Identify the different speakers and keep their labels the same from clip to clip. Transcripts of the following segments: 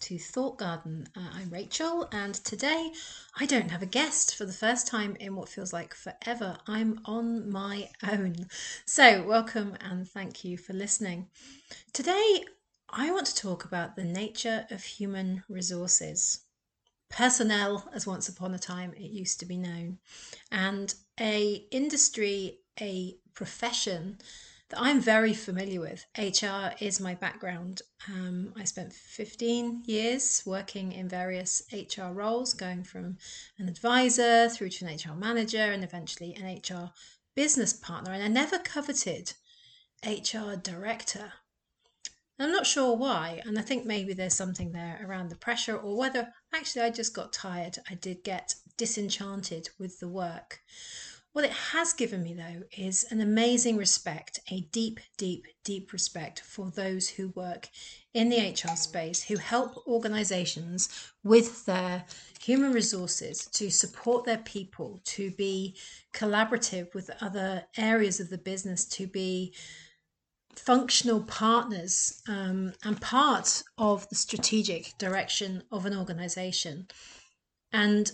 Speaker 1: to Thought Garden. Uh, I'm Rachel, and today I don't have a guest for the first time in what feels like forever. I'm on my own. So, welcome and thank you for listening. Today, I want to talk about the nature of human resources. Personnel, as once upon a time it used to be known, and a industry, a profession that I'm very familiar with. HR is my background. Um, I spent 15 years working in various HR roles, going from an advisor through to an HR manager and eventually an HR business partner. And I never coveted HR director. I'm not sure why, and I think maybe there's something there around the pressure, or whether actually I just got tired. I did get disenchanted with the work. What it has given me, though, is an amazing respect, a deep, deep, deep respect for those who work in the HR space, who help organizations with their human resources to support their people, to be collaborative with other areas of the business, to be functional partners um, and part of the strategic direction of an organization. And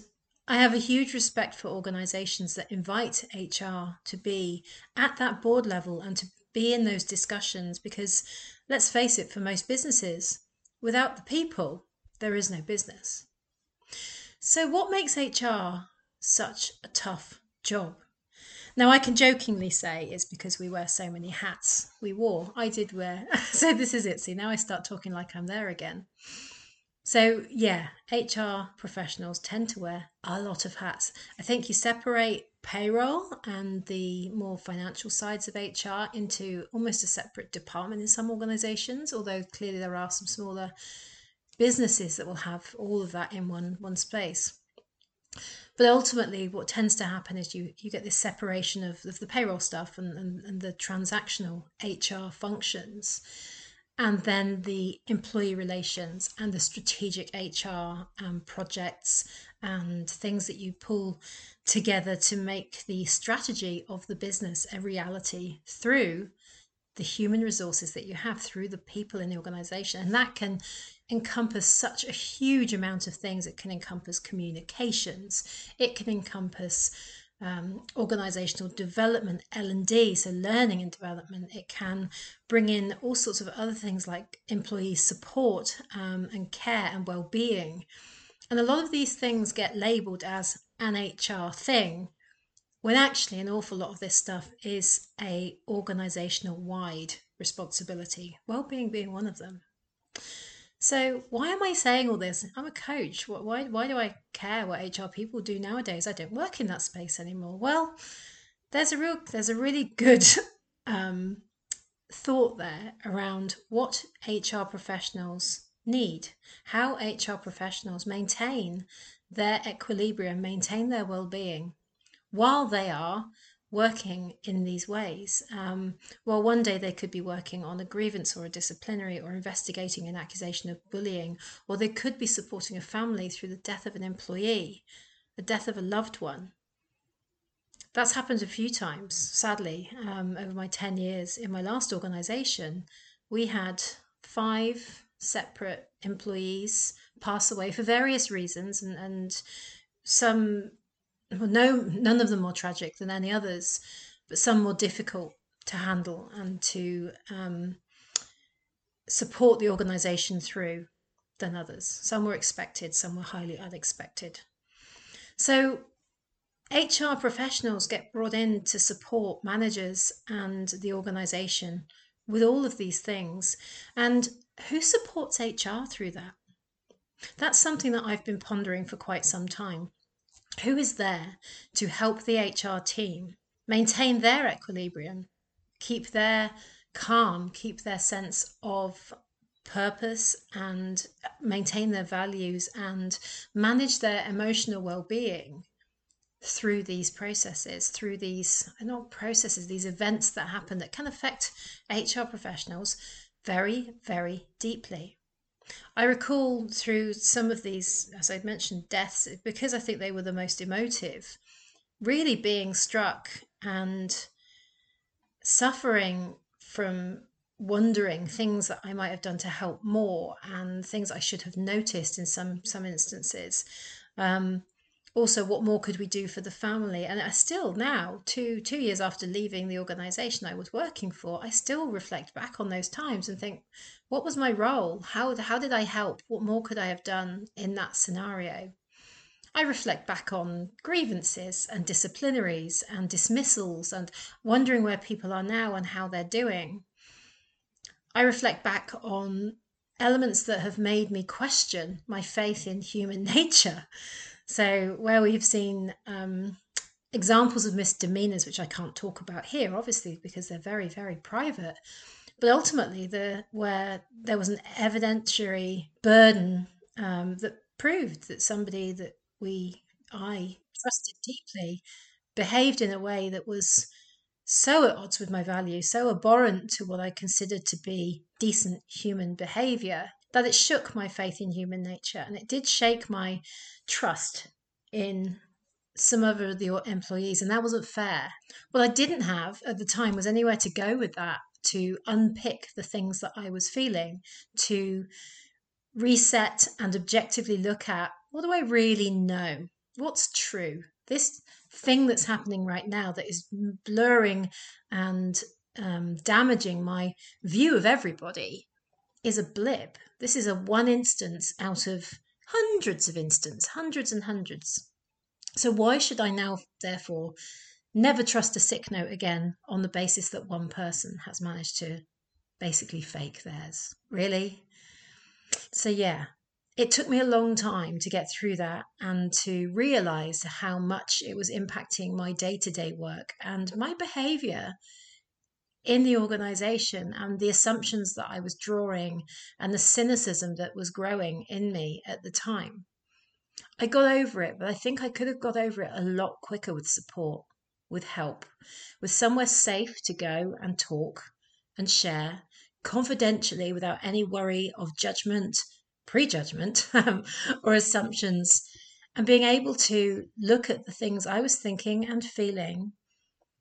Speaker 1: I have a huge respect for organizations that invite HR to be at that board level and to be in those discussions because let's face it, for most businesses, without the people, there is no business. So, what makes HR such a tough job? Now, I can jokingly say it's because we wear so many hats. We wore, I did wear. so, this is it. See, now I start talking like I'm there again. So, yeah, HR professionals tend to wear a lot of hats. I think you separate payroll and the more financial sides of HR into almost a separate department in some organizations, although clearly there are some smaller businesses that will have all of that in one, one space. But ultimately, what tends to happen is you, you get this separation of, of the payroll stuff and, and, and the transactional HR functions and then the employee relations and the strategic HR um, projects and things that you pull together to make the strategy of the business a reality through the human resources that you have through the people in the organization. And that can encompass such a huge amount of things. It can encompass communications. It can encompass um, organizational development l&d so learning and development it can bring in all sorts of other things like employee support um, and care and well-being. And a lot of these things get labeled as an hr thing when actually an awful lot of this stuff is a organizational wide responsibility well-being being one of them so why am I saying all this? I'm a coach. Why, why do I care what HR people do nowadays? I don't work in that space anymore. Well, there's a real, there's a really good um, thought there around what HR professionals need, how HR professionals maintain their equilibrium, maintain their well-being while they are working in these ways. Um, well, one day they could be working on a grievance or a disciplinary or investigating an accusation of bullying, or they could be supporting a family through the death of an employee, the death of a loved one. That's happened a few times, sadly, um, over my 10 years. In my last organization, we had five separate employees pass away for various reasons, and, and some well, no, none of them more tragic than any others, but some more difficult to handle and to um, support the organisation through than others. Some were expected, some were highly unexpected. So, HR professionals get brought in to support managers and the organisation with all of these things. And who supports HR through that? That's something that I've been pondering for quite some time who is there to help the HR team maintain their equilibrium, keep their calm, keep their sense of purpose and maintain their values and manage their emotional well-being through these processes through these not processes these events that happen that can affect hr professionals very very deeply I recall through some of these, as I'd mentioned, deaths, because I think they were the most emotive, really being struck and suffering from wondering things that I might have done to help more and things I should have noticed in some some instances. Um, also, what more could we do for the family? And I still now, two two years after leaving the organisation I was working for, I still reflect back on those times and think, what was my role? How how did I help? What more could I have done in that scenario? I reflect back on grievances and disciplinaries and dismissals and wondering where people are now and how they're doing. I reflect back on elements that have made me question my faith in human nature. So, where we've seen um, examples of misdemeanors, which I can't talk about here, obviously, because they're very, very private, but ultimately, the where there was an evidentiary burden um, that proved that somebody that we, I trusted deeply, behaved in a way that was so at odds with my values, so abhorrent to what I considered to be decent human behavior, that it shook my faith in human nature and it did shake my trust in some of the employees, and that wasn't fair. What I didn't have at the time was anywhere to go with that to unpick the things that I was feeling, to reset and objectively look at what do I really know? What's true? This thing that's happening right now that is blurring and um, damaging my view of everybody is a blip. This is a one instance out of hundreds of instances, hundreds and hundreds. So, why should I now, therefore, never trust a sick note again on the basis that one person has managed to basically fake theirs? Really? So, yeah, it took me a long time to get through that and to realize how much it was impacting my day to day work and my behavior in the organization and the assumptions that I was drawing and the cynicism that was growing in me at the time. I got over it, but I think I could have got over it a lot quicker with support, with help, with somewhere safe to go and talk and share confidentially without any worry of judgment prejudgment um, or assumptions and being able to look at the things I was thinking and feeling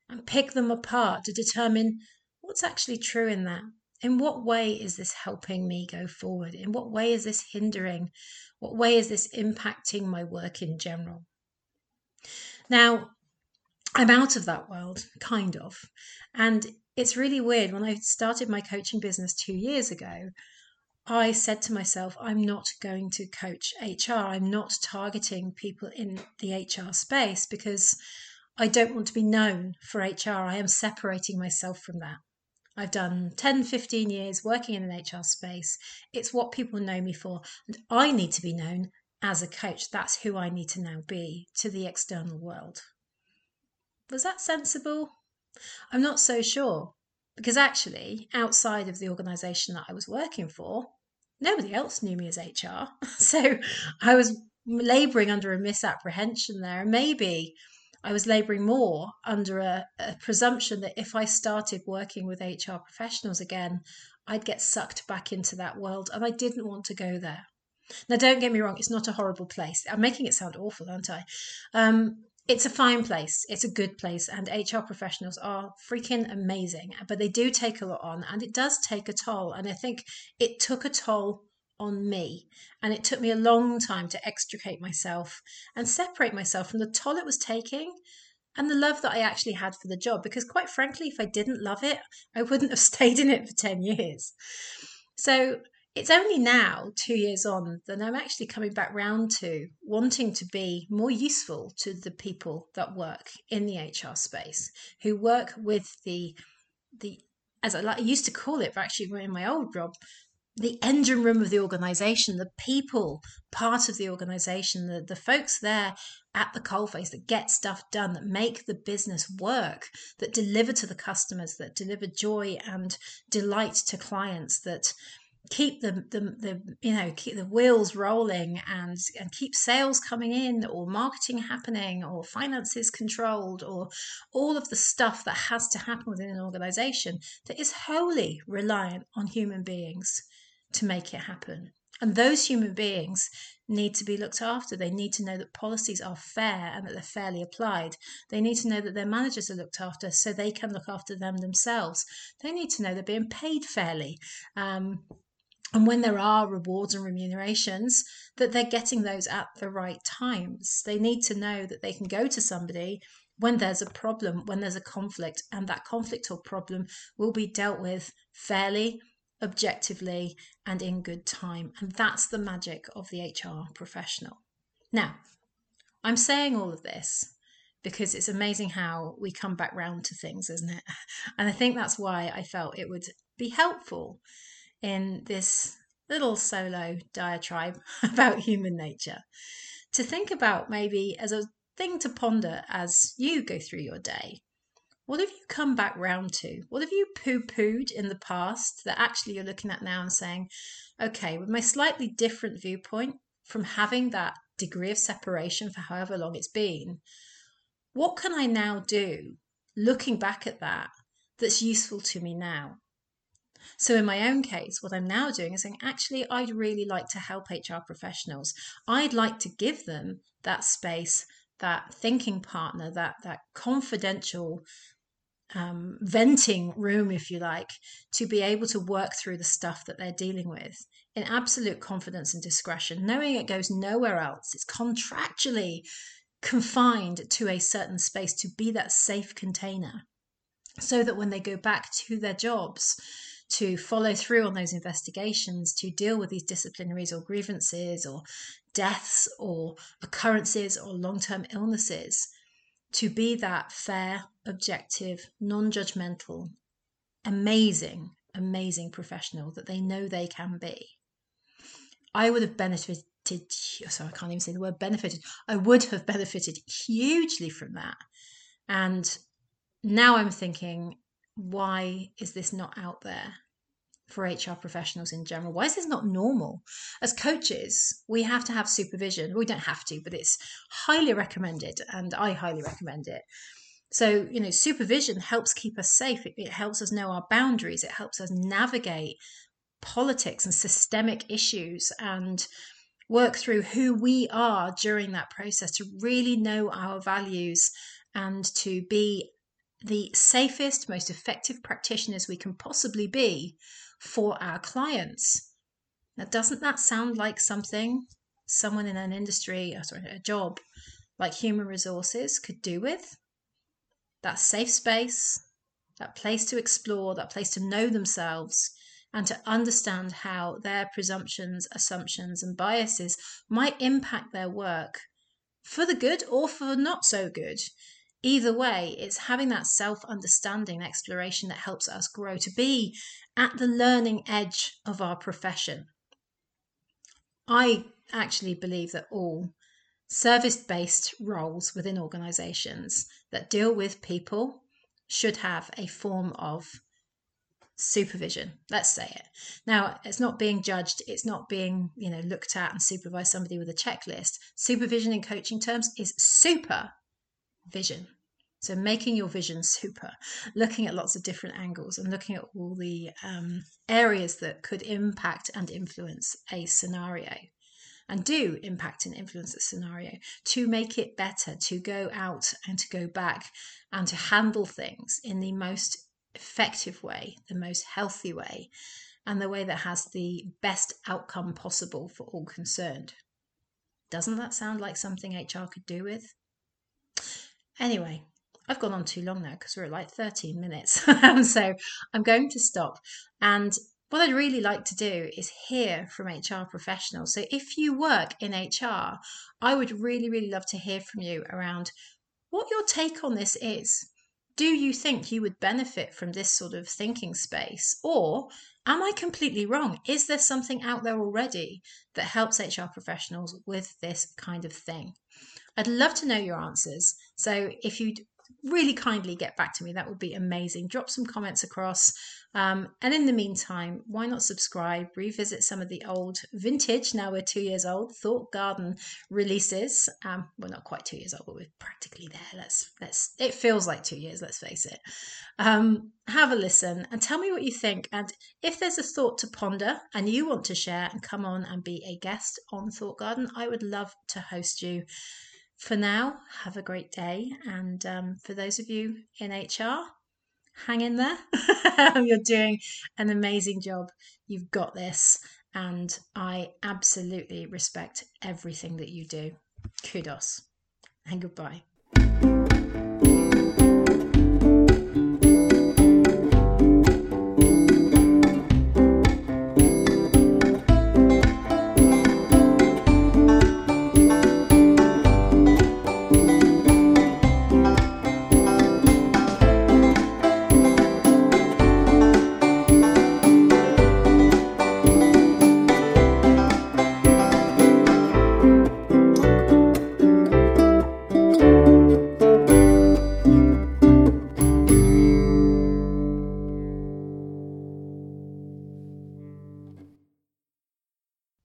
Speaker 1: and pick them apart to determine what's actually true in that. In what way is this helping me go forward? In what way is this hindering? What way is this impacting my work in general? Now, I'm out of that world, kind of. And it's really weird. When I started my coaching business two years ago, I said to myself, I'm not going to coach HR. I'm not targeting people in the HR space because I don't want to be known for HR. I am separating myself from that. I've done 10, 15 years working in an HR space. It's what people know me for. And I need to be known as a coach. That's who I need to now be to the external world. Was that sensible? I'm not so sure because actually, outside of the organization that I was working for, nobody else knew me as HR. So I was laboring under a misapprehension there. And maybe I was laboring more under a, a, presumption that if I started working with HR professionals again, I'd get sucked back into that world. And I didn't want to go there. Now, don't get me wrong, it's not a horrible place. I'm making it sound awful, aren't I? Um, it's a fine place. It's a good place, and HR professionals are freaking amazing. But they do take a lot on, and it does take a toll. And I think it took a toll on me, and it took me a long time to extricate myself and separate myself from the toll it was taking and the love that I actually had for the job. Because, quite frankly, if I didn't love it, I wouldn't have stayed in it for 10 years. So, it's only now, two years on, that I'm actually coming back round to wanting to be more useful to the people that work in the HR space, who work with the the as I, used to call it, but actually in my old job, the engine room of the organization, the people part of the organization, the, the folks there at the coalface that get stuff done, that make the business work, that deliver to the customers, that deliver joy and delight to clients, that keep the, the, the you know keep the wheels rolling and and keep sales coming in or marketing happening or finances controlled or all of the stuff that has to happen within an organization that is wholly reliant on human beings to make it happen And those human beings need to be looked after. They need to know that policies are fair and that they're fairly applied. They need to know that their managers are looked after so they can look after them themselves. They need to know they're being paid fairly. Um, and when there are rewards and remunerations, that they're getting those at the right times. They need to know that they can go to somebody when there's a problem, when there's a conflict, and that conflict or problem will be dealt with fairly, objectively, and in good time. And that's the magic of the HR professional. Now, I'm saying all of this because it's amazing how we come back round to things, isn't it? And I think that's why I felt it would be helpful in this little solo diatribe about human nature to think about maybe as a thing to ponder as you go through your day. What have you come back round to? What have you poo pooed in the past that actually you're looking at now and saying, okay, with my slightly different viewpoint from having that degree of separation for however long it's been, what can I now do looking back at that that's useful to me now? So, in my own case, what I'm now doing is saying, actually, I'd really like to help HR professionals. I'd like to give them that space, that thinking partner, that, that confidential um, venting room, if you like, to be able to work through the stuff that they're dealing with in absolute confidence and discretion, knowing it goes nowhere else. It's contractually confined to a certain space to be that safe container so that when they go back to their jobs, to follow through on those investigations, to deal with these disciplinaries or grievances or deaths or occurrences or long term illnesses, to be that fair, objective, non judgmental, amazing, amazing professional that they know they can be. I would have benefited, so I can't even say the word benefited, I would have benefited hugely from that. And now I'm thinking, why is this not out there for HR professionals in general? Why is this not normal? As coaches, we have to have supervision. We don't have to, but it's highly recommended, and I highly recommend it. So, you know, supervision helps keep us safe. It, it helps us know our boundaries. It helps us navigate politics and systemic issues and work through who we are during that process to really know our values and to be the safest, most effective practitioners we can possibly be for our clients. Now, doesn't that sound like something someone in an industry, or uh, sorry, a job like human resources could do with? That safe space, that place to explore, that place to know themselves, and to understand how their presumptions, assumptions, and biases might impact their work for the good or for not so good either way, it's having that self understanding exploration that helps us grow to be at the learning edge of our profession. I actually believe that all service based roles within organizations that deal with people should have a form of supervision let's say it now it's not being judged it's not being you know looked at and supervise somebody with a checklist supervision in coaching terms is super vision. So, making your vision super, looking at lots of different angles and looking at all the um, areas that could impact and influence a scenario and do impact and influence a scenario to make it better, to go out and to go back and to handle things in the most effective way, the most healthy way, and the way that has the best outcome possible for all concerned. Doesn't that sound like something HR could do with? Anyway, I've gone on too long now because we're at like 13 minutes. so I'm going to stop. And what I'd really like to do is hear from HR professionals. So if you work in HR, I would really, really love to hear from you around what your take on this is. Do you think you would benefit from this sort of thinking space? Or am I completely wrong? Is there something out there already that helps HR professionals with this kind of thing? I'd love to know your answers. So if you'd really kindly get back to me. That would be amazing. Drop some comments across. Um, and in the meantime, why not subscribe? Revisit some of the old vintage, now we're two years old, Thought Garden releases. Um, we're not quite two years old, but we're practically there. Let's, let's, it feels like two years, let's face it. Um, have a listen and tell me what you think. And if there's a thought to ponder and you want to share and come on and be a guest on Thought Garden, I would love to host you for now, have a great day. And um, for those of you in HR, hang in there. You're doing an amazing job. You've got this. And I absolutely respect everything that you do. Kudos and goodbye.